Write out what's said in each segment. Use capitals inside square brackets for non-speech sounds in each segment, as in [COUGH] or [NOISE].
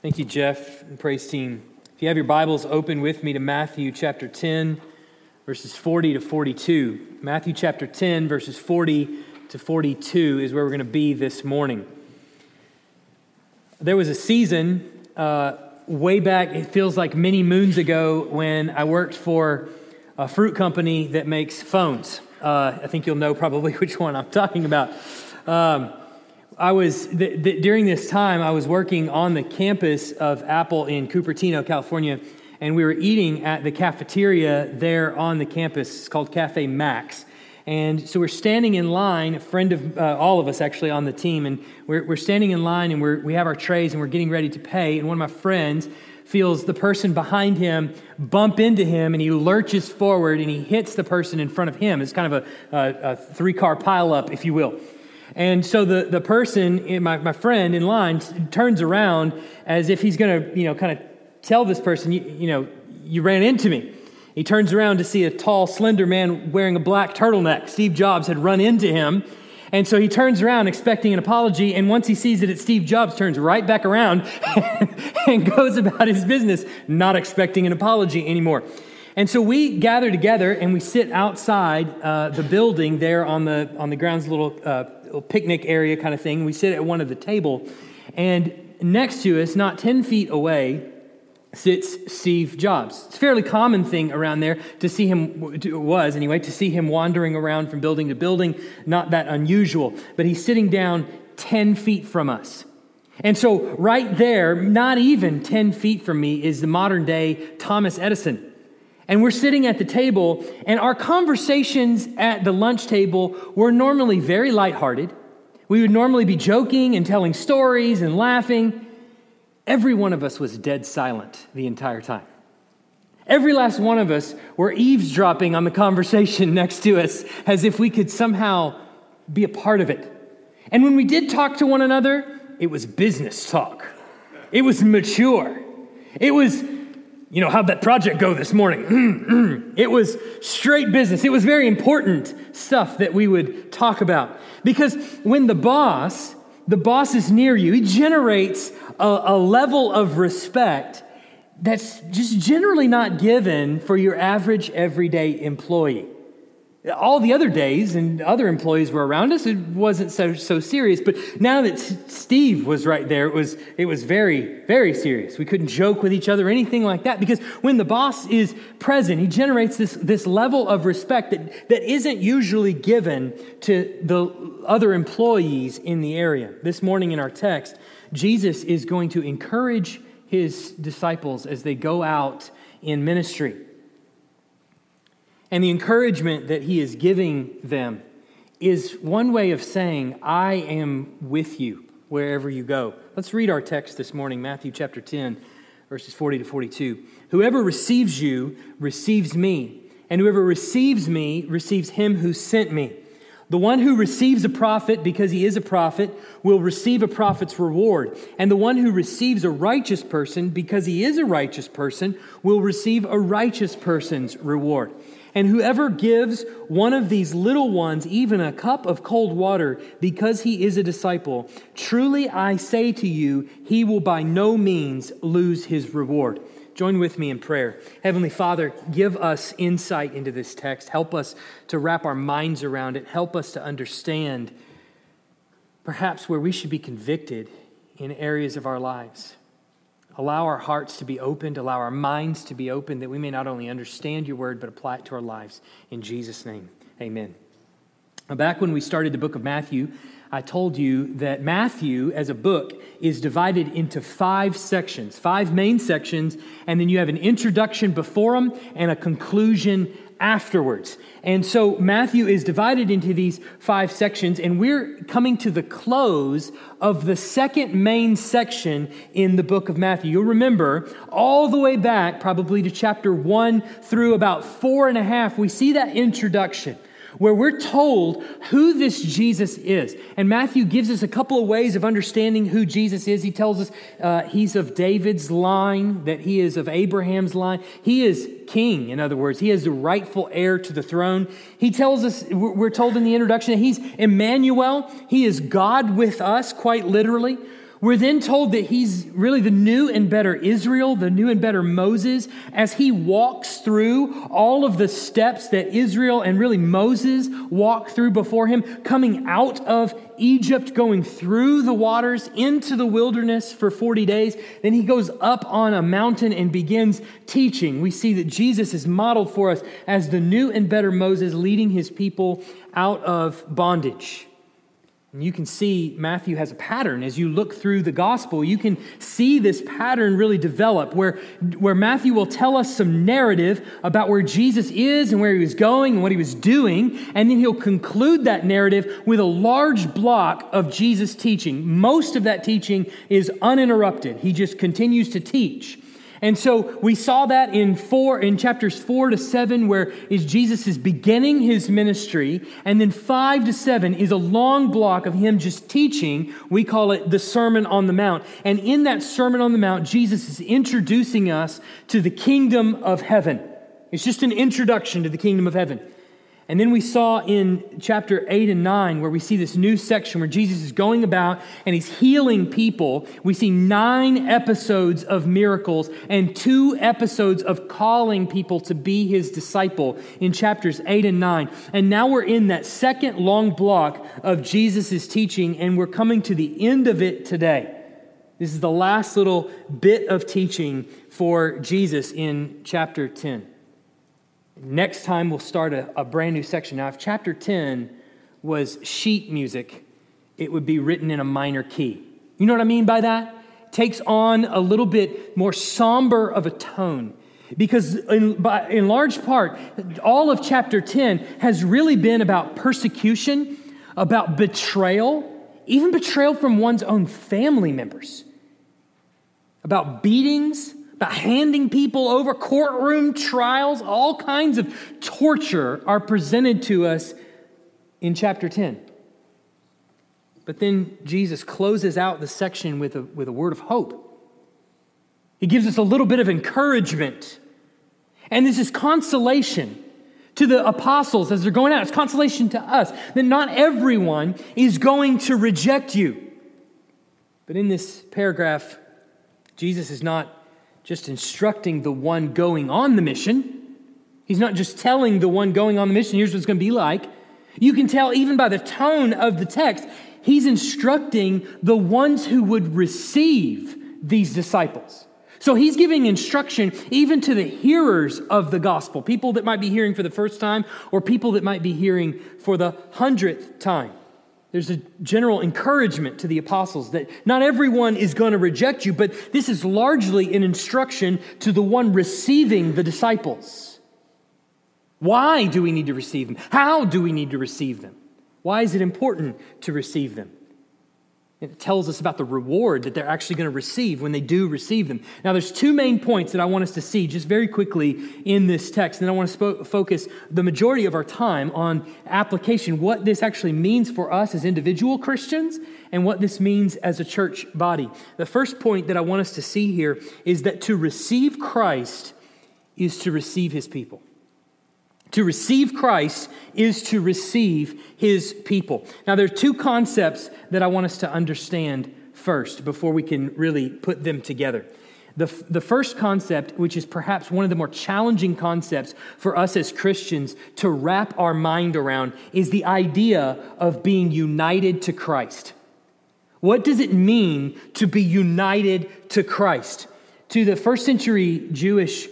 Thank you, Jeff and praise team. If you have your Bibles, open with me to Matthew chapter 10, verses 40 to 42. Matthew chapter 10, verses 40 to 42 is where we're going to be this morning. There was a season uh, way back, it feels like many moons ago, when I worked for a fruit company that makes phones. Uh, I think you'll know probably [LAUGHS] which one I'm talking about. Um, I was th- th- during this time I was working on the campus of Apple in Cupertino, California, and we were eating at the cafeteria there on the campus. It's called Caffè Macs. And so we're standing in line, a friend of uh, all of us actually on the team, and we're, we're standing in line and we have our trays and we're getting ready to pay. And one of my friends feels the person behind him bump into him and he lurches forward and he hits the person in front of him. It's kind of a, a, a three car pileup, if you will. And so the, the person, my, my friend in line, turns around as if he's going to, you know, kind of tell this person, you, you know, you ran into me. He turns around to see a tall, slender man wearing a black turtleneck. Steve Jobs had run into him. And so he turns around expecting an apology, and once he sees that it's Steve Jobs, turns right back around [LAUGHS] and goes about his business, not expecting an apology anymore. And so we gather together and we sit outside uh, the building there on the on the grounds, little, uh, picnic area kind of thing. We sit at one of the table, and next to us, not ten feet away, sits Steve Jobs. It's a fairly common thing around there to see him, it was anyway, to see him wandering around from building to building. Not that unusual, but he's sitting down 10 feet from us. And so, right there, not even 10 feet from me, is the modern day Thomas Edison. And we're sitting at the table, and our conversations at the lunch table were normally very lighthearted. We would normally be joking and telling stories and laughing. Every one of us was dead silent the entire time. Every last one of us were eavesdropping on the conversation [LAUGHS] next to us as if we could somehow be a part of it. And when we did talk to one another, it was business talk. It was mature. It was you know, how'd that project go this morning? Mm, mm. it was straight business. It was very important stuff that we would talk about. Because when the boss, the boss is near you, he generates a, a level of respect that's just generally not given for your average everyday employee all the other days and other employees were around us, it wasn't so, so serious. But now that Steve was right there, it was, it was very, very serious. We couldn't joke with each other anything like that because when the boss is present, he generates this, this level of respect that, that isn't usually given to the other employees in the area. This morning in our text, Jesus is going to encourage his disciples as they go out in ministry. And the encouragement that he is giving them is one way of saying, I am with you wherever you go. Let's read our text this morning, Matthew chapter 10, verses 40 to 42. Whoever receives you receives me, and whoever receives me receives him who sent me. The one who receives a prophet because he is a prophet will receive a prophet's reward. And the one who receives a righteous person because he is a righteous person will receive a righteous person's reward. And whoever gives one of these little ones even a cup of cold water because he is a disciple, truly I say to you, he will by no means lose his reward. Join with me in prayer. Heavenly Father, give us insight into this text. Help us to wrap our minds around it. Help us to understand perhaps where we should be convicted in areas of our lives. Allow our hearts to be opened, allow our minds to be open, that we may not only understand your word, but apply it to our lives. In Jesus' name, amen. Back when we started the book of Matthew, I told you that Matthew, as a book, is divided into five sections, five main sections, and then you have an introduction before them and a conclusion afterwards. And so Matthew is divided into these five sections, and we're coming to the close of the second main section in the book of Matthew. You'll remember all the way back, probably to chapter one through about four and a half, we see that introduction where we're told who this Jesus is. And Matthew gives us a couple of ways of understanding who Jesus is. He tells us uh, he's of David's line, that he is of Abraham's line. He is king, in other words. He is the rightful heir to the throne. He tells us, we're told in the introduction, that he's Emmanuel. He is God with us, quite literally. We're then told that he's really the new and better Israel, the new and better Moses, as he walks through all of the steps that Israel and really Moses walked through before him, coming out of Egypt, going through the waters into the wilderness for 40 days. Then he goes up on a mountain and begins teaching. We see that Jesus is modeled for us as the new and better Moses leading his people out of bondage. And you can see Matthew has a pattern. As you look through the gospel, you can see this pattern really develop where, where Matthew will tell us some narrative about where Jesus is and where he was going and what he was doing. And then he'll conclude that narrative with a large block of Jesus' teaching. Most of that teaching is uninterrupted. He just continues to teach. And so we saw that in four, in chapters four to seven, where is Jesus is beginning his ministry, and then five to seven is a long block of him just teaching. We call it the Sermon on the Mount. And in that Sermon on the Mount, Jesus is introducing us to the kingdom of heaven. It's just an introduction to the kingdom of heaven. And then we saw in chapter 8 and 9 where we see this new section where Jesus is going about and he's healing people. We see nine episodes of miracles and two episodes of calling people to be his disciple in chapters 8 and 9. And now we're in that second long block of Jesus' teaching and we're coming to the end of it today. This is the last little bit of teaching for Jesus in chapter 10. Next time, we'll start a, a, brand new section. Now, if chapter 10 was sheet music, it would be written in a minor key. You know what I mean by that? Takes on a little bit more somber of a tone. Because, in, by, in large part, all of chapter 10 has really been about persecution, about betrayal, even betrayal from one's own family members, about beatings, about handing people over, courtroom trials, all kinds of torture are presented to us in chapter 10. But then Jesus closes out the section with a, with a word of hope. He gives us a little bit of encouragement. And this is consolation to the apostles as they're going out. It's consolation to us that not everyone is going to reject you. But in this paragraph, Jesus is not just instructing the one going on the mission. He's not just telling the one going on the mission, here's what it's going to be like. You can tell even by the tone of the text, he's instructing the ones who would receive these disciples. So he's giving instruction even to the hearers of the gospel, people that might be hearing for the first time or people that might be hearing for the hundredth time. There's a general encouragement to the apostles that not everyone is going to reject you, but this is largely an instruction to the one receiving the disciples. Why do we need to receive them? How do we need to receive them? Why is it important to receive them? It tells us about the reward that they're actually going to receive when they do receive them. Now, there's two main points that I want us to see just very quickly in this text. And I want to sp- focus the majority of our time on application, what this actually means for us as individual Christians and what this means as a church body. The first point that I want us to see here is that to receive Christ is to receive his people. To receive Christ is to receive his people. Now, there are two concepts that I want us to understand first before we can really put them together. The, the first concept, which is perhaps one of the more challenging concepts for us as Christians to wrap our mind around, is the idea of being united to Christ. What does it mean to be united to Christ? To the first century Jewish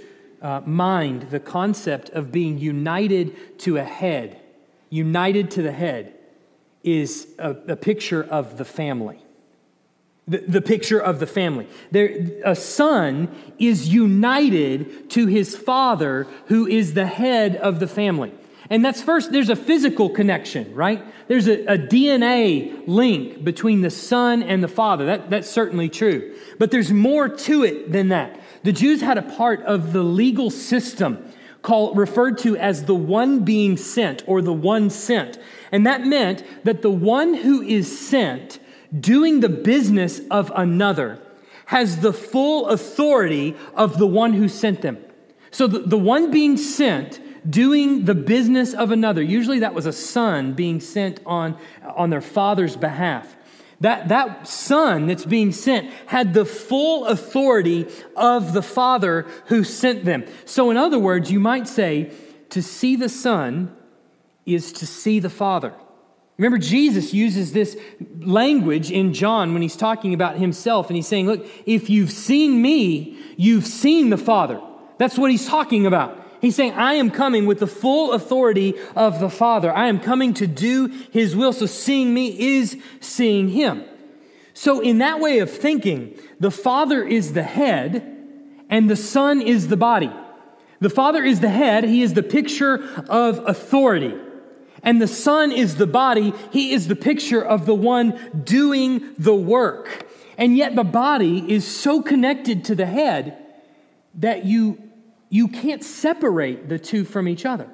uh, mind the concept of being united to a head, united to the head, is a, a picture of the family. The, the picture of the family. There, a son is united to his father, who is the head of the family. And that's first, there's a physical connection, right? There's a, a, DNA link between the son and the father. That, that's certainly true. But there's more to it than that. The Jews had a part of the legal system called, referred to as the one being sent or the one sent. And that meant that the one who is sent doing the business of another has the full authority of the one who sent them. So the, the one being sent doing the business of another, usually that was a son being sent on, on their father's behalf. That, that son that's being sent had the full authority of the father who sent them. So, in other words, you might say to see the son is to see the father. Remember, Jesus uses this language in John when he's talking about himself, and he's saying, Look, if you've seen me, you've seen the Father. That's what he's talking about. He's saying, I am coming with the full authority of the Father. I am coming to do his will. So seeing me is seeing him. So, in that way of thinking, the Father is the head and the Son is the body. The Father is the head, he is the picture of authority. And the Son is the body, he is the picture of the one doing the work. And yet, the body is so connected to the head that you you can't separate the two from each other.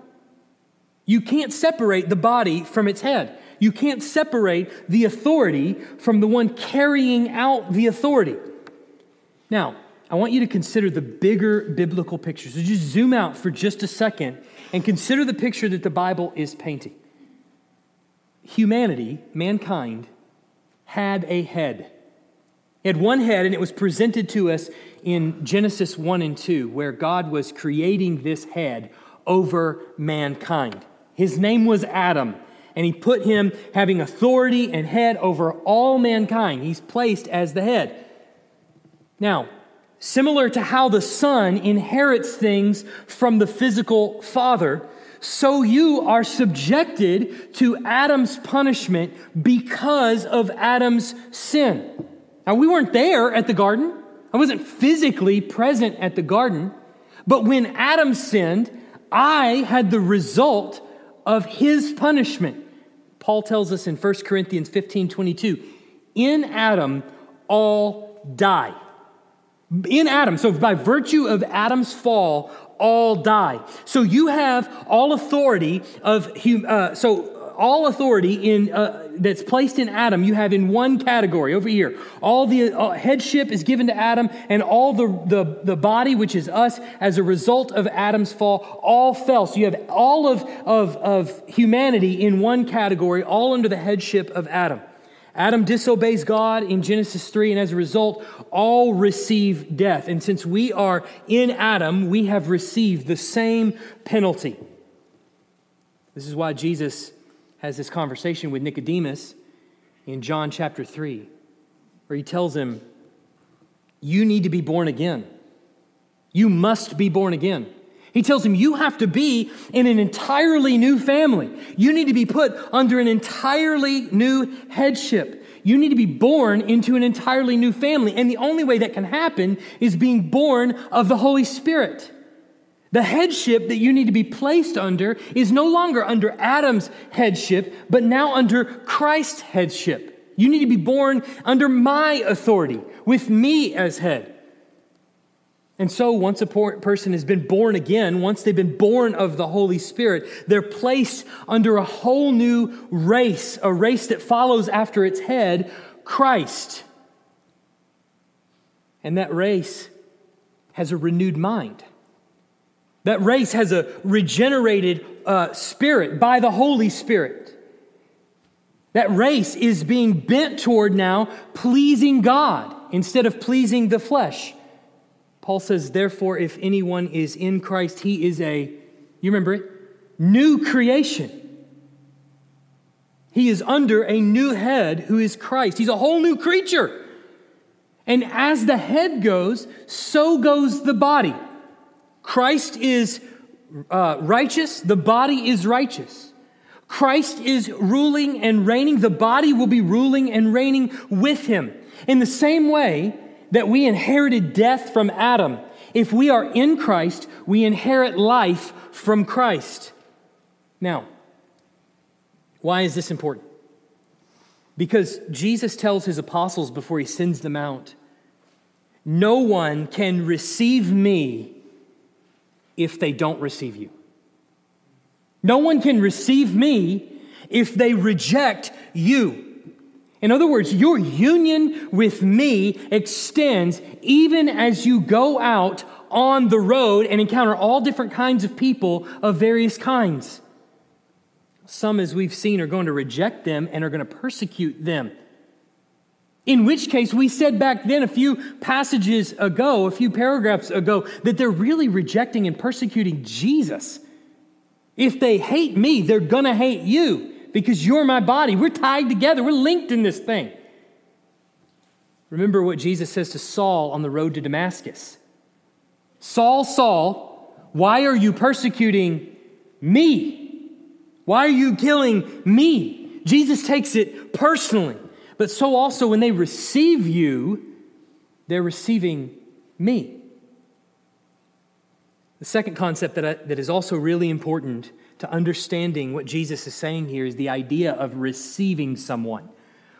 You can't separate the body from its head. You can't separate the authority from the one carrying out the authority. Now, I want you to consider the bigger biblical picture. So just zoom out for just a second and consider the picture that the Bible is painting. Humanity, mankind, had a head. It had one head, and it was presented to us in Genesis 1 and 2, where God was creating this head over mankind. His name was Adam, and he put him having authority and head over all mankind. He's placed as the head. Now, similar to how the son inherits things from the physical father, so you are subjected to Adam's punishment because of Adam's sin. Now, we weren't there at the garden. I wasn't physically present at the garden, but when Adam sinned, I had the result of his punishment. Paul tells us in 1 Corinthians 15 22, in Adam, all die. In Adam, so by virtue of Adam's fall, all die. So you have all authority of, uh, so all authority in, uh, that's placed in Adam, you have in one category over here. All the uh, headship is given to Adam, and all the, the, the body, which is us, as a result of Adam's fall, all fell. So you have all of, of, of humanity in one category, all under the headship of Adam. Adam disobeys God in Genesis 3, and as a result, all receive death. And since we are in Adam, we have received the same penalty. This is why Jesus has this conversation with Nicodemus in John chapter 3, where he tells him, You need to be born again. You must be born again. He tells him, You have to be in an entirely new family. You need to be put under an entirely new headship. You need to be born into an entirely new family. And the only way that can happen is being born of the Holy Spirit. The headship that you need to be placed under is no longer under Adam's headship, but now under Christ's headship. You need to be born under my authority, with me as head. And so, once a person has been born again, once they've been born of the Holy Spirit, they're placed under a whole new race, a race that follows after its head, Christ. And that race has a renewed mind. That race has a regenerated uh, spirit by the Holy Spirit. That race is being bent toward now pleasing God instead of pleasing the flesh. Paul says, therefore, if anyone is in Christ, he is a, you remember it, new creation. He is under a new head who is Christ. He's a whole new creature. And as the head goes, so goes the body. Christ is uh, righteous, the body is righteous. Christ is ruling and reigning, the body will be ruling and reigning with him. In the same way that we inherited death from Adam, if we are in Christ, we inherit life from Christ. Now, why is this important? Because Jesus tells his apostles before he sends them out, No one can receive me if they don't receive you. No one can receive me if they reject you. In other words, your union with me extends even as you go out on the road and encounter all different kinds of people of various kinds. Some, as we've seen, are going to reject them and are going to persecute them. In which case, we said back then, a few passages ago, a few paragraphs ago, that they're really rejecting and persecuting Jesus. If they hate me, they're going to hate you because you're my body. We're tied together, we're linked in this thing. Remember what Jesus says to Saul on the road to Damascus Saul, Saul, why are you persecuting me? Why are you killing me? Jesus takes it personally. But so also, when they receive you, they're receiving me. The second concept that, I, that is also really important to understanding what Jesus is saying here is the idea of receiving someone.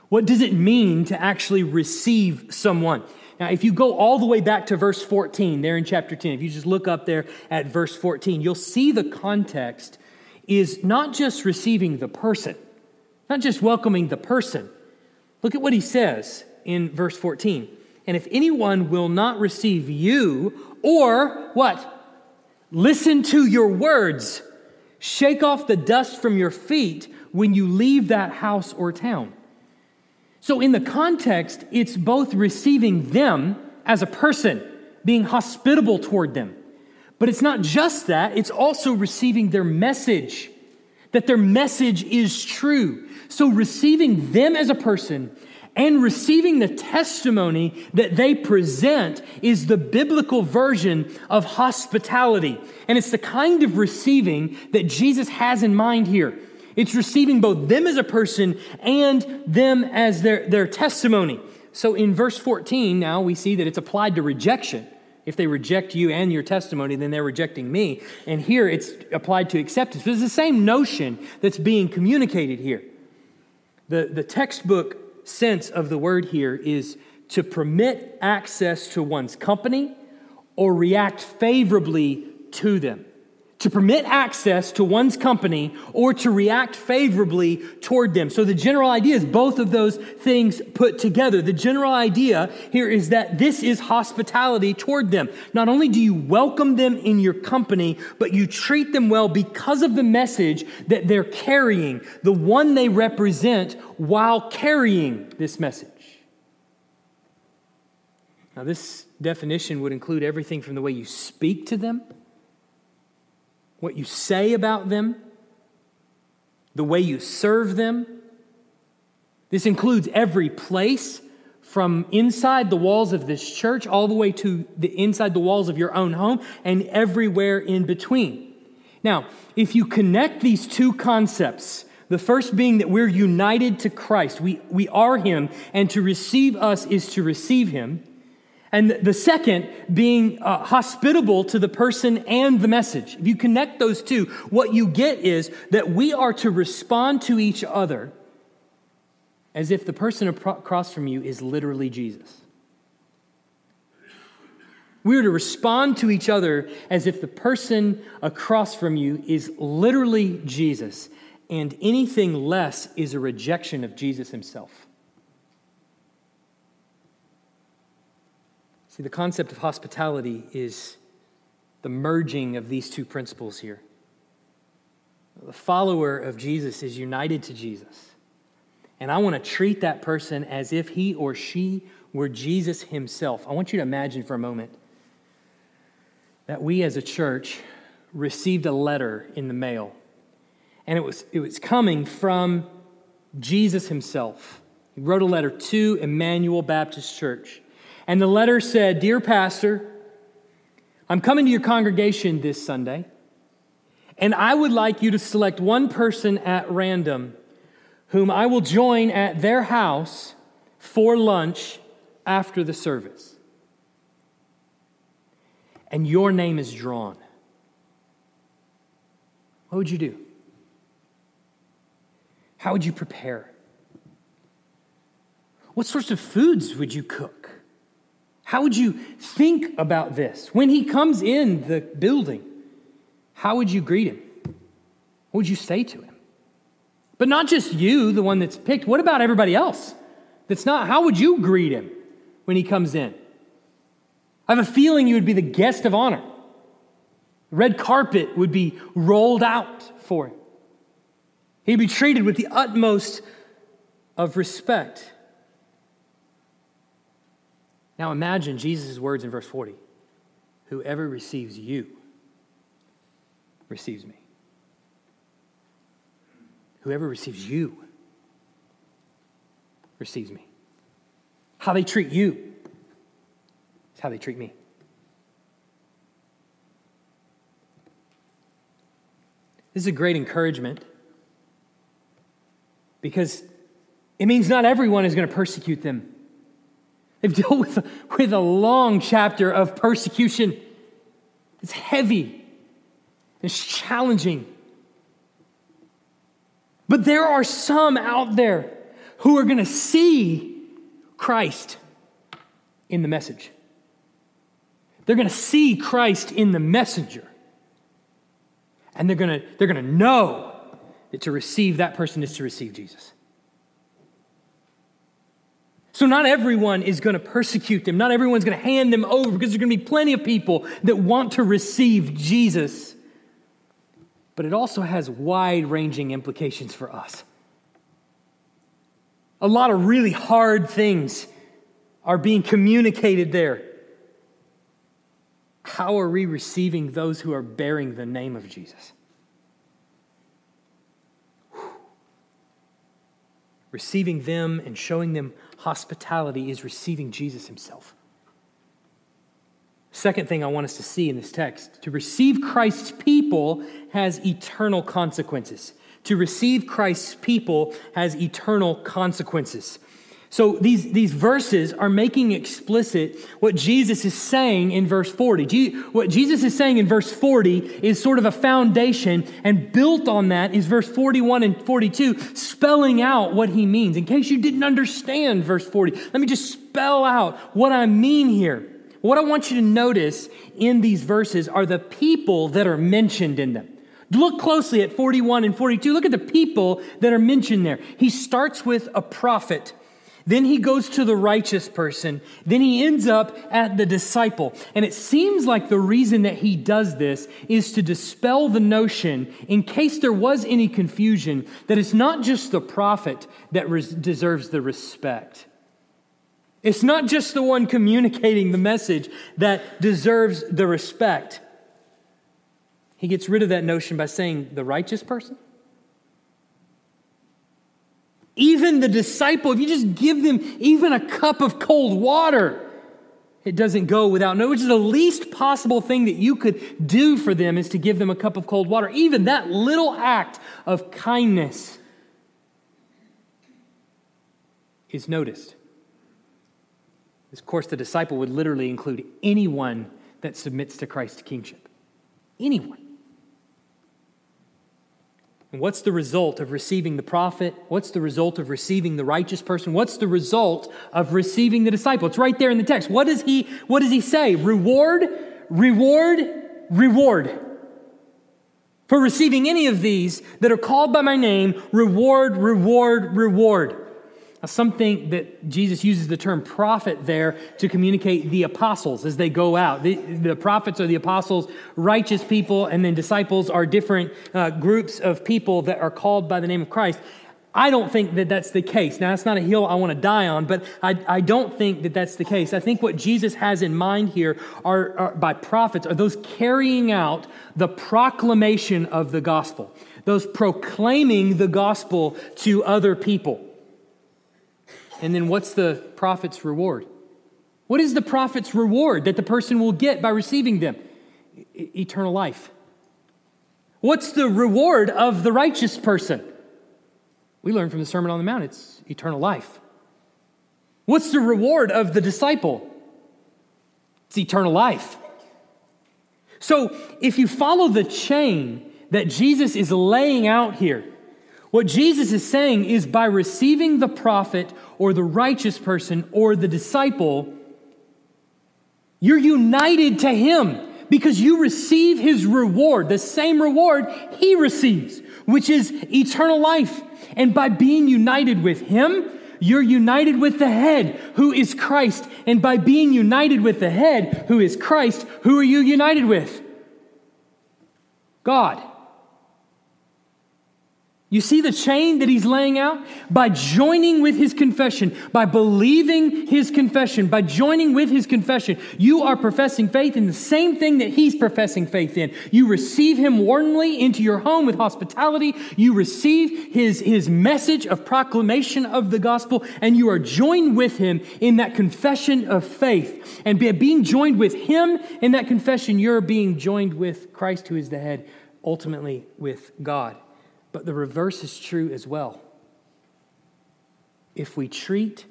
What does it mean to actually receive someone? Now, if you go all the way back to verse 14, there in chapter 10, if you just look up there at verse 14, you'll see the context is not just receiving the person, not just welcoming the person, Look at what he says in verse 14. And if anyone will not receive you, or what? Listen to your words, shake off the dust from your feet when you leave that house or town. So, in the context, it's both receiving them as a person, being hospitable toward them. But it's not just that, it's also receiving their message, that their message is true. So, receiving them as a person and receiving the testimony that they present is the biblical version of hospitality. And it's the kind of receiving that Jesus has in mind here. It's receiving both them as a person and them as their, their testimony. So in verse 14, now we see that it's applied to rejection. If they reject you and your testimony, then they're rejecting me. And here it's applied to acceptance. But it's the same notion that's being communicated here. The, the textbook sense of the word here is to permit access to one's company or react favorably to them to permit access to one's company or to react favorably toward them. So the general idea is both of those things put together. The general idea here is that this is hospitality toward them. Not only do you welcome them in your company, but you treat them well because of the message that they're carrying, the one they represent while carrying this message. Now, this definition would include everything from the way you speak to them what you say about them, the way you serve them. This includes every place from inside the walls of this church all the way to the inside the walls of your own home and everywhere in between. Now, if you connect these two concepts, the first being that we're united to Christ, we, we are Him, and to receive us is to receive Him. And the second being uh, hospitable to the person and the message. If you connect those two, what you get is that we are to respond to each other as if the person across from you is literally Jesus. We are to respond to each other as if the person across from you is literally Jesus, and anything less is a rejection of Jesus himself. See, the concept of hospitality is the merging of these two principles here. The follower of Jesus is united to Jesus. And I want to treat that person as if he or she were Jesus himself. I want you to imagine for a moment that we as a church received a letter in the mail. And it was, it was coming from Jesus himself. He wrote a letter to Emmanuel Baptist Church. And the letter said Dear Pastor, I'm coming to your congregation this Sunday, and I would like you to select one person at random whom I will join at their house for lunch after the service. And your name is drawn. What would you do? How would you prepare? What sorts of foods would you cook? How would you think about this? When he comes in the building, how would you greet him? What would you say to him? But not just you, the one that's picked. What about everybody else that's not? How would you greet him when he comes in? I have a feeling you would be the guest of honor. red carpet would be rolled out for him. He'd be treated with the utmost of respect. Now imagine Jesus' words in verse 40 Whoever receives you receives me. Whoever receives you receives me. How they treat you is how they treat me. This is a great encouragement because it means not everyone is going to persecute them. They've dealt with, with a long chapter of persecution. It's heavy, it's challenging. But there are some out there who are going to see Christ in the message. They're going to see Christ in the messenger. And they're going to, they're going to know that to receive that person is to receive Jesus. So, not everyone is going to persecute them. Not everyone's going to hand them over because there's going to be plenty of people that want to receive Jesus. But it also has wide ranging implications for us. A lot of really hard things are being communicated there. How are we receiving those who are bearing the name of Jesus? Receiving them and showing them hospitality is receiving Jesus himself. Second thing I want us to see in this text to receive Christ's people has eternal consequences. To receive Christ's people has eternal consequences. So these, these verses are making explicit what Jesus is saying in verse 40. What Jesus is saying in verse 40 is sort of a foundation, and built on that is verse 41 and 42, spelling out what he means. In case you didn't understand verse 40, let me just spell out what I mean here. What I want you to notice in these verses are the people that are mentioned in them. Look closely at 41 and 42. Look at the people that are mentioned there. He starts with a prophet then he goes to the righteous person. Then he ends up at the disciple. And it seems like the reason that he does this is to dispel the notion, in case there was any confusion, that it's not just the prophet that res- deserves the respect. It's not just the one communicating the message that deserves the respect. He gets rid of that notion by saying the righteous person even the disciple, if you just give them even a cup of cold water, it doesn't go without no, which is the least possible thing that you could do for them is to give them a cup of cold water. Even that little act of kindness is noticed. Of course, the disciple would literally include anyone that submits to Christ's kingship. Anyone. And what's the result of receiving the prophet? What's the result of receiving the righteous person? What's the result of receiving the disciple? It's right there in the text. What does he, what does he say? Reward, reward, reward. For receiving any of these that are called by my name, reward, reward, reward. Something that Jesus uses the term prophet there to communicate the apostles as they go out. The, the prophets are the apostles, righteous people, and then disciples are different uh, groups of people that are called by the name of Christ. I don't think that that's the case. Now, that's not a hill I want to die on, but I, I don't think that that's the case. I think what Jesus has in mind here are, are by prophets are those carrying out the proclamation of the gospel, those proclaiming the gospel to other people. And then what's the prophet's reward? What is the prophet's reward that the person will get by receiving them? E- eternal life. What's the reward of the righteous person? We learn from the Sermon on the Mount it's eternal life. What's the reward of the disciple? It's eternal life. So if you follow the chain that Jesus is laying out here, what Jesus is saying is by receiving the prophet or the righteous person or the disciple, you're united to him because you receive his reward, the same reward he receives, which is eternal life. And by being united with him, you're united with the head, who is Christ. And by being united with the head, who is Christ, who are you united with? God. You see the chain that he's laying out? By joining with his confession, by believing his confession, by joining with his confession, you are professing faith in the same thing that he's professing faith in. You receive him warmly into your home with hospitality. You receive his, his message of proclamation of the gospel, and you are joined with him in that confession of faith. And by being joined with him in that confession, you're being joined with Christ, who is the head, ultimately with God. But the reverse is true as well. If we treat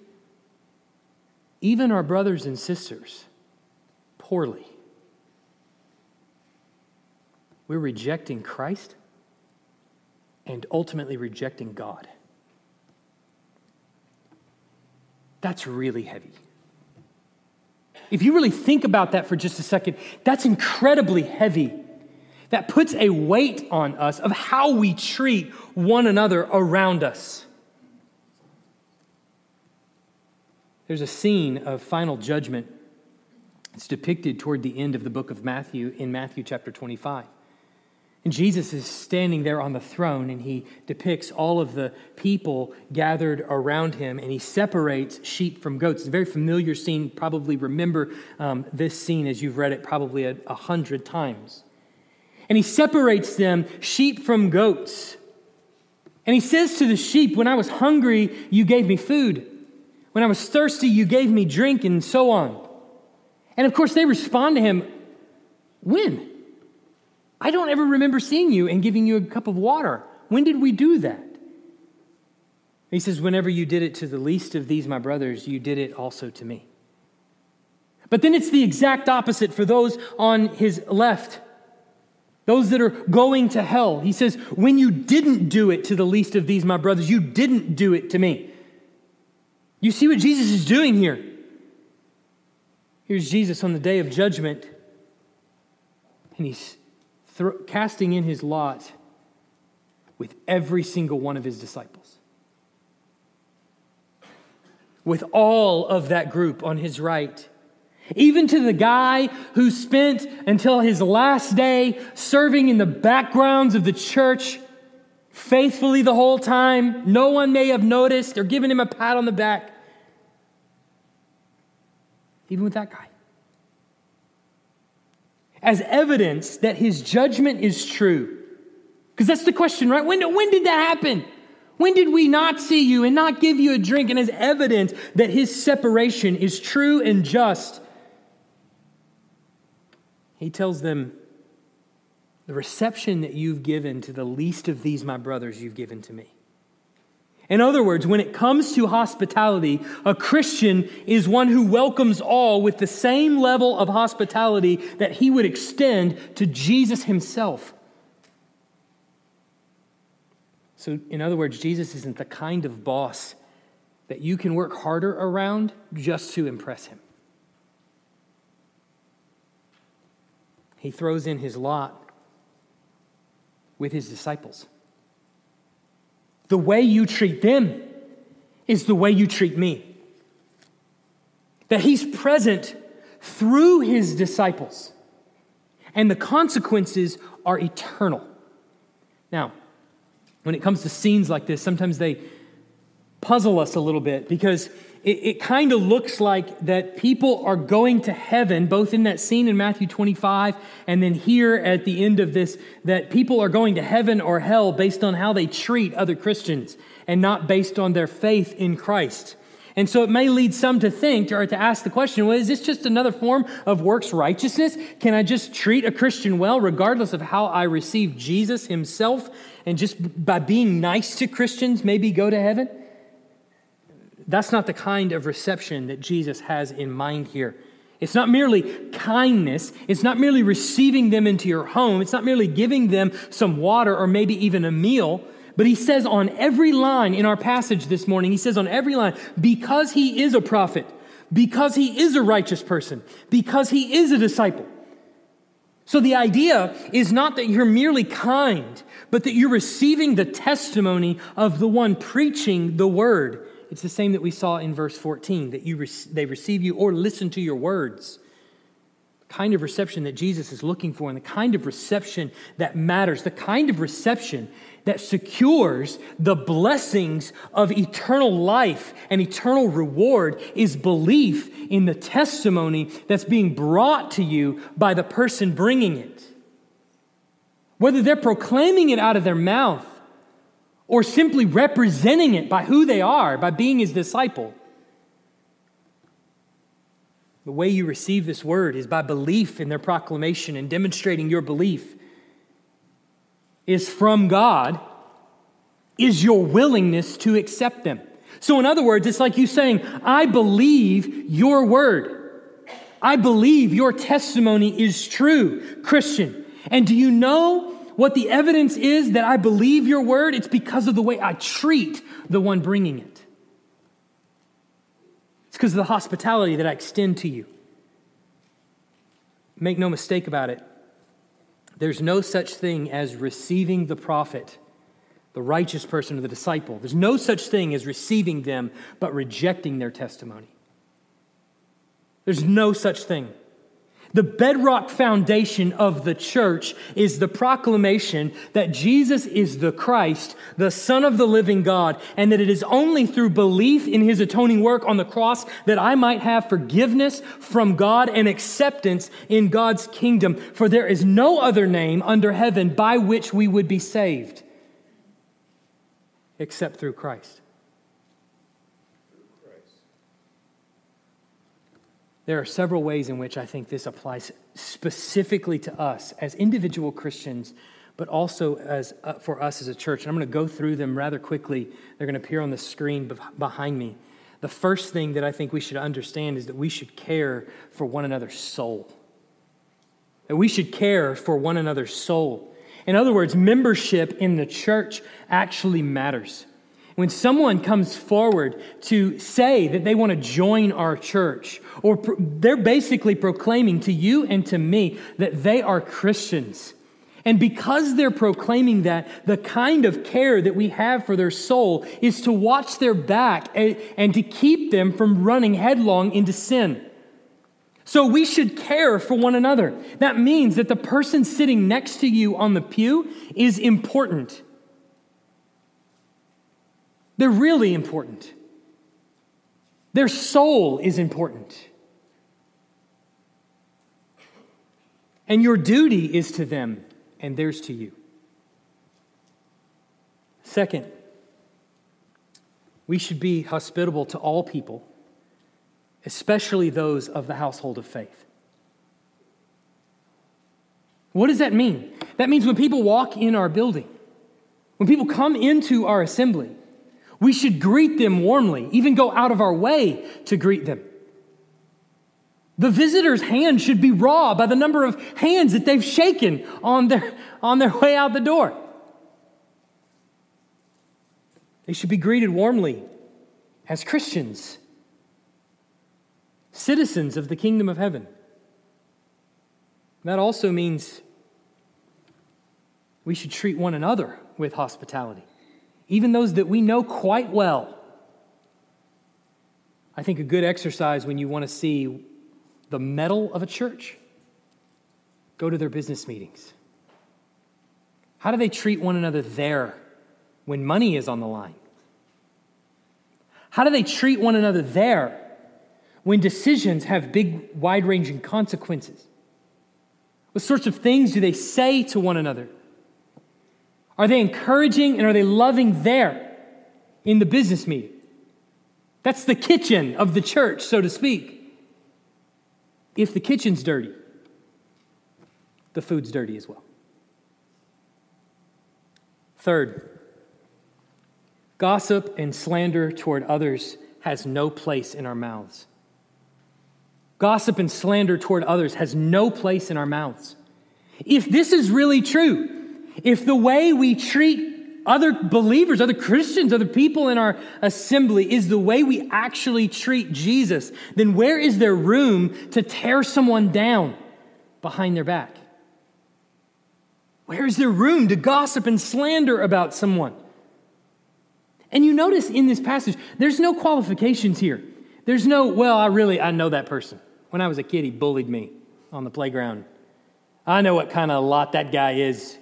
even our brothers and sisters poorly, we're rejecting Christ and ultimately rejecting God. That's really heavy. If you really think about that for just a second, that's incredibly heavy that puts a weight on us of how we treat one another around us. There's a scene of final judgment. It's depicted toward the end of the book of Matthew in Matthew chapter 25. And Jesus is standing there on the throne and he depicts all of the people gathered around him and he separates sheep from goats. It's a very familiar scene. Probably remember um, this scene as you've read it probably a, a hundred times and he separates them, sheep from goats. And he says to the sheep, When I was hungry, you gave me food. When I was thirsty, you gave me drink, and so on. And of course, they respond to him, When? I don't ever remember seeing you and giving you a cup of water. When did we do that? He says, Whenever you did it to the least of these, my brothers, you did it also to me. But then it's the exact opposite for those on his left those that are going to hell. He says, When you didn't do it to the least of these, my brothers, you didn't do it to me. You see what Jesus is doing here? Here's Jesus on the day of judgment, and he's casting in his lot with every single one of his disciples. With all of that group on his right even to the guy who spent until his last day serving in the backgrounds of the church faithfully the whole time. No one may have noticed or given him a pat on the back. Even with that guy. As evidence that his judgment is true. Because that's the question, right? When, when did that happen? When did we not see you and not give you a drink? And as evidence that his separation is true and just, he tells them, The reception that you've given to the least of these, my brothers, you've given to me. In other words, when it comes to hospitality, a Christian is one who welcomes all with the same level of hospitality that he would extend to Jesus himself. So, in other words, Jesus isn't the kind of boss that you can work harder around just to impress him. He throws in his lot with his disciples. The way you treat them is the way you treat me. That he's present through his disciples, and the consequences are eternal. Now, when it comes to scenes like this, sometimes they puzzle us a little bit because it, it kind of looks like that people are going to heaven, both in that scene in Matthew 25 and then here at the end of this, that people are going to heaven or hell based on how they treat other Christians and not based on their faith in Christ. And so it may lead some to think or to ask the question well, is this just another form of works righteousness? Can I just treat a Christian well regardless of how I receive Jesus himself and just by being nice to Christians maybe go to heaven? That's not the kind of reception that Jesus has in mind here. It's not merely kindness. It's not merely receiving them into your home. It's not merely giving them some water or maybe even a meal. But he says on every line in our passage this morning, he says on every line, because he is a prophet, because he is a righteous person, because he is a disciple. So the idea is not that you're merely kind, but that you're receiving the testimony of the one preaching the word. It's the same that we saw in verse 14 that you they receive you or listen to your words. The kind of reception that Jesus is looking for and the kind of reception that matters, the kind of reception that secures the blessings of eternal life and eternal reward is belief in the testimony that's being brought to you by the person bringing it. Whether they're proclaiming it out of their mouth or simply representing it by who they are, by being his disciple. The way you receive this word is by belief in their proclamation and demonstrating your belief is from God, is your willingness to accept them. So, in other words, it's like you saying, I believe your word. I believe your testimony is true, Christian. And do you know what the evidence is that I believe your word? It's because of the way I treat the one bringing it. It's because of the hospitality that I extend to you. Make no mistake about it. There's no such thing as receiving the prophet, the righteous person, or the disciple. There's no such thing as receiving them, but rejecting their testimony. There's no such thing. The bedrock foundation of the church is the proclamation that Jesus is the Christ, the Son of the living God, and that it is only through belief in his atoning work on the cross that I might have forgiveness from God and acceptance in God's kingdom. For there is no other name under heaven by which we would be saved except through Christ. There are several ways in which I think this applies specifically to us as individual Christians, but also as, uh, for us as a church. And I'm going to go through them rather quickly. They're going to appear on the screen behind me. The first thing that I think we should understand is that we should care for one another's soul. That we should care for one another's soul. In other words, membership in the church actually matters. When someone comes forward to say that they want to join our church, or pro- they're basically proclaiming to you and to me that they are Christians. And because they're proclaiming that, the kind of care that we have for their soul is to watch their back and, and to keep them from running headlong into sin. So we should care for one another. That means that the person sitting next to you on the pew is important. They're really important. Their soul is important. And your duty is to them, and theirs to you. Second, we should be hospitable to all people, especially those of the household of faith. What does that mean? That means when people walk in our building, when people come into our assembly, we should greet them warmly, even go out of our way to greet them. The visitor's hand should be raw by the number of hands that they've shaken on their, on their way out the door. They should be greeted warmly as Christians, citizens of the kingdom of heaven. That also means we should treat one another with hospitality even those that we know quite well. I think a good exercise when you want to see the mettle of a church, go to their business meetings. How do they treat one another there when money is on the line? How do they treat one another there when decisions have big, wide ranging consequences? What sorts of things do they say to one another? Are they encouraging and are they loving there in the business meeting? That's the kitchen of the church, so to speak. If the kitchen's dirty, the food's dirty as well. Third, gossip and slander toward others has no place in our mouths. Gossip and slander toward others has no place in our mouths. If this is really true, if the way we treat other believers, other Christians, other people in our assembly is the way we actually treat Jesus, then where is there room to tear someone down behind their back? Where is there room to gossip and slander about someone? And you notice in this passage, there's no qualifications here. There's no, well, I really, I know that person. When I was a kid, he bullied me. on the playground. I know what kind of a lot that guy is.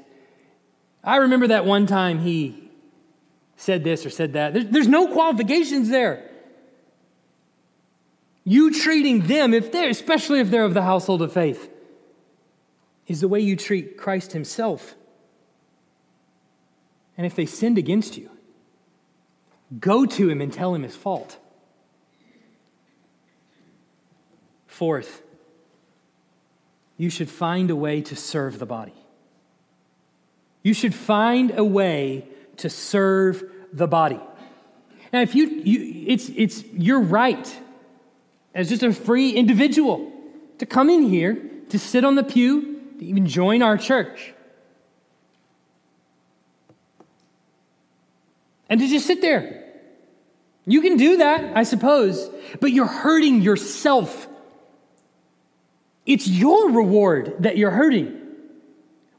I remember that one time he said this or said that. There's, there's no qualifications there. You treating them, if they're, especially if they're of the household of faith, is the way you treat Christ Himself. And if they sinned against you, go to Him and tell Him His fault. Fourth, you should find a way to serve the body. You should find a way to serve the body. Now, if you, you it's, it's your right as just a free individual to come in here, to sit on the pew, to even join our church. And to just sit there. You can do that, I suppose, but you're hurting yourself it's your reward that you're hurting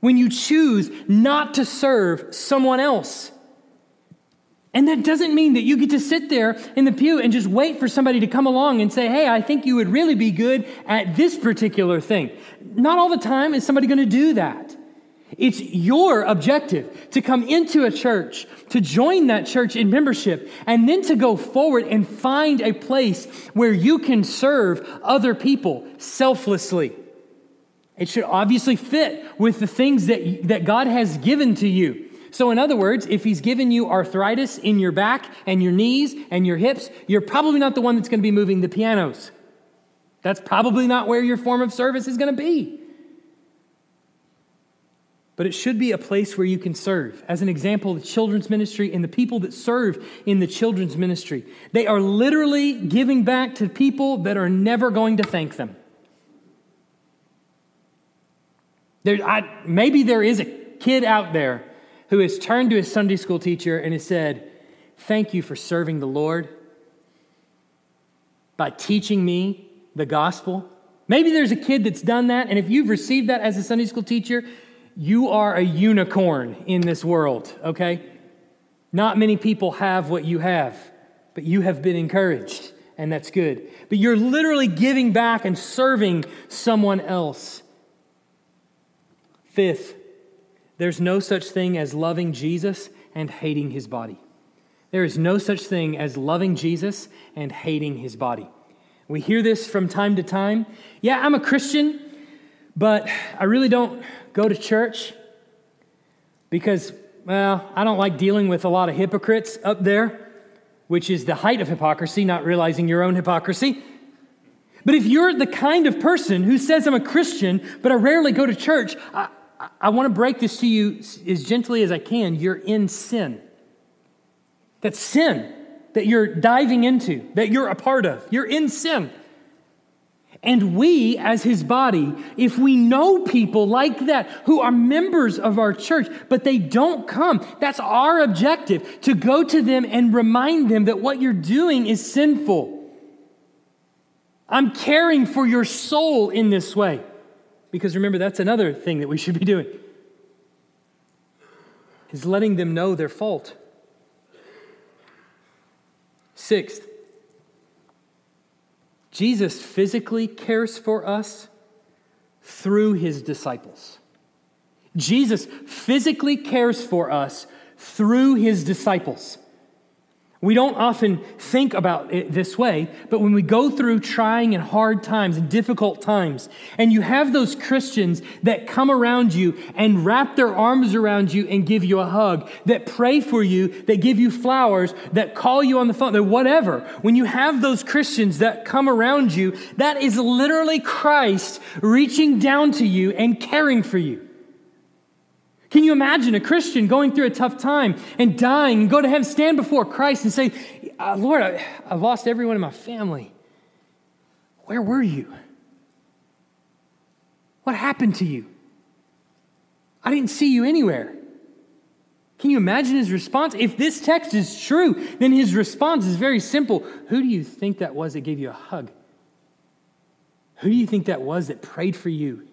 when you choose not to serve someone else. And that doesn't mean that you get to sit there in the pew and just wait for somebody to come along and say, Hey, I think you would really be good at this particular thing. Not all the time is somebody going to do that. It's your objective to come into a church, to join that church in membership, and then to go forward and find a place where you can serve other people selflessly. It should obviously fit with the things that, that God has given to you. So, in other words, if He's given you arthritis in your back and your knees and your hips, you're probably not the one that's going to be moving the pianos. That's probably not where your form of service is going to be but it should be a place where you can serve. As an example, the children's ministry and the people that serve in the children's ministry, they are literally giving back to people that are never going to thank them. There, I, maybe there is a kid out there who has turned to his Sunday school teacher and has said, Thank you for serving the Lord by teaching me the gospel. Maybe there's a kid that's done that, and if you've received that as a Sunday school teacher, you are a unicorn in this world, okay? Not many people have what you have, but you have been encouraged, and that's good. But you're literally giving back and serving someone else. Fifth, there's no such thing as loving Jesus and hating his body. There is no such thing as loving Jesus and hating his body. We hear this from time to time. Yeah, I'm a Christian, but I really don't go to church because, well, I don't like dealing with a lot of hypocrites up there, which is the height of hypocrisy, not realizing your own hypocrisy. But if you're the kind of person who says, I'm a Christian, but I rarely go to church, I, I, want to break this to you as gently as I can. You're in sin. That's sin that you're diving into, that you're a part of. You're in sin. And we, as his body, if we know people like that who are members of our church, but they don't come, that's our objective to go to them and remind them that what you're doing is sinful. I'm caring for your soul in this way. Because remember, that's another thing that we should be doing is letting them know their fault. Sixth, Jesus physically cares for us through his disciples. Jesus physically cares for us through his disciples. We don't often think about it this way, but when we go through trying and hard times and difficult times, and you have those Christians that come around you and wrap their arms around you and give you a hug, that pray for you, that give you flowers, that call you on the phone, that whatever, when you have those Christians that come around you, that is literally Christ reaching down to you and caring for you. Can you imagine a Christian going through a tough time and dying and go to heaven, stand before Christ and say, uh, Lord, I, I've lost everyone in my family. Where were you? What happened to you? I didn't see you anywhere. Can you imagine his response? If this text is true, then his response is very simple. Who do you think that was that gave you a hug? Who do you think that was that prayed for you?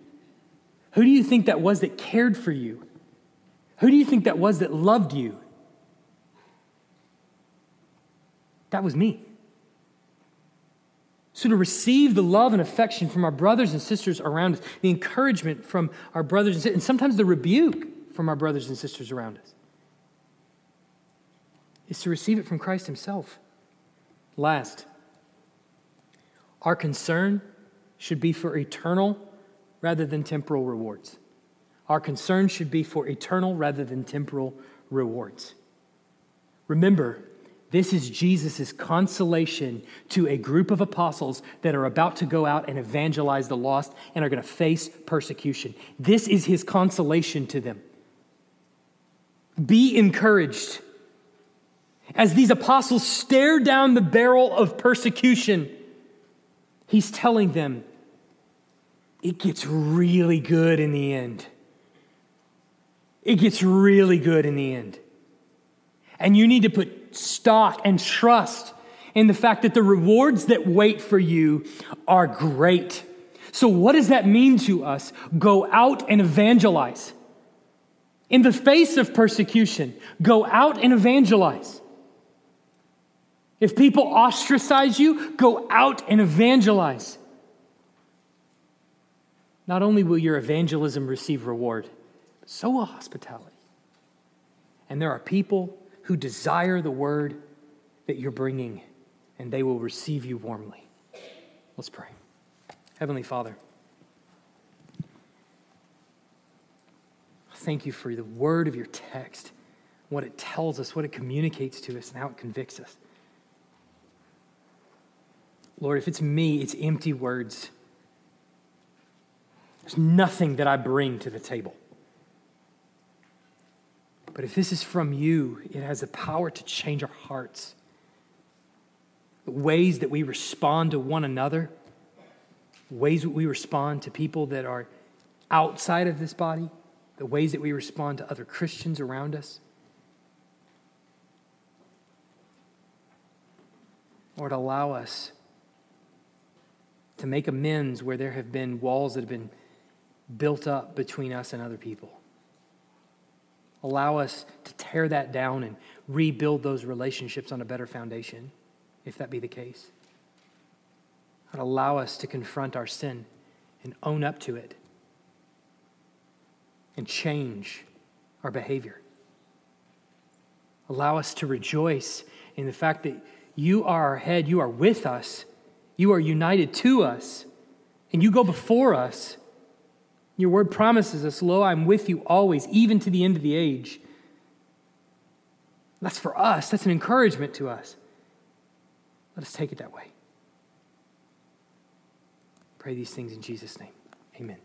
Who do you think that was that cared for you? Who do you think that was that loved you? That was me. So, to receive the love and affection from our brothers and sisters around us, the encouragement from our brothers and sisters, and sometimes the rebuke from our brothers and sisters around us, is to receive it from Christ Himself. Last, our concern should be for eternal rather than temporal rewards. Our concern should be for eternal rather than temporal rewards. Remember, this is Jesus' consolation to a group of apostles that are about to go out and evangelize the lost and are going to face persecution. This is his consolation to them. Be encouraged. As these apostles stare down the barrel of persecution, he's telling them, it gets really good in the end. It gets really good in the end. And you need to put stock and trust in the fact that the rewards that wait for you are great. So, what does that mean to us? Go out and evangelize. In the face of persecution, go out and evangelize. If people ostracize you, go out and evangelize. Not only will your evangelism receive reward, so will hospitality. And there are people who desire the word that you're bringing, and they will receive you warmly. Let's pray. Heavenly Father, thank you for the word of your text, what it tells us, what it communicates to us, and how it convicts us. Lord, if it's me, it's empty words. There's nothing that I bring to the table. But if this is from you, it has the power to change our hearts. The ways that we respond to one another, ways that we respond to people that are outside of this body, the ways that we respond to other Christians around us. Lord, allow us to make amends where there have been walls that have been built up between us and other people. Allow us to tear that down and rebuild those relationships on a better foundation, if that be the case. And allow us to confront our sin and own up to it and change our behavior. Allow us to rejoice in the fact that you are our head, you are with us, you are united to us, and you go before us your word promises us, Lo, I'm with you always, even to the end of the age. That's for us, that's an encouragement to us. Let us take it that way. Pray these things in Jesus' name. Amen.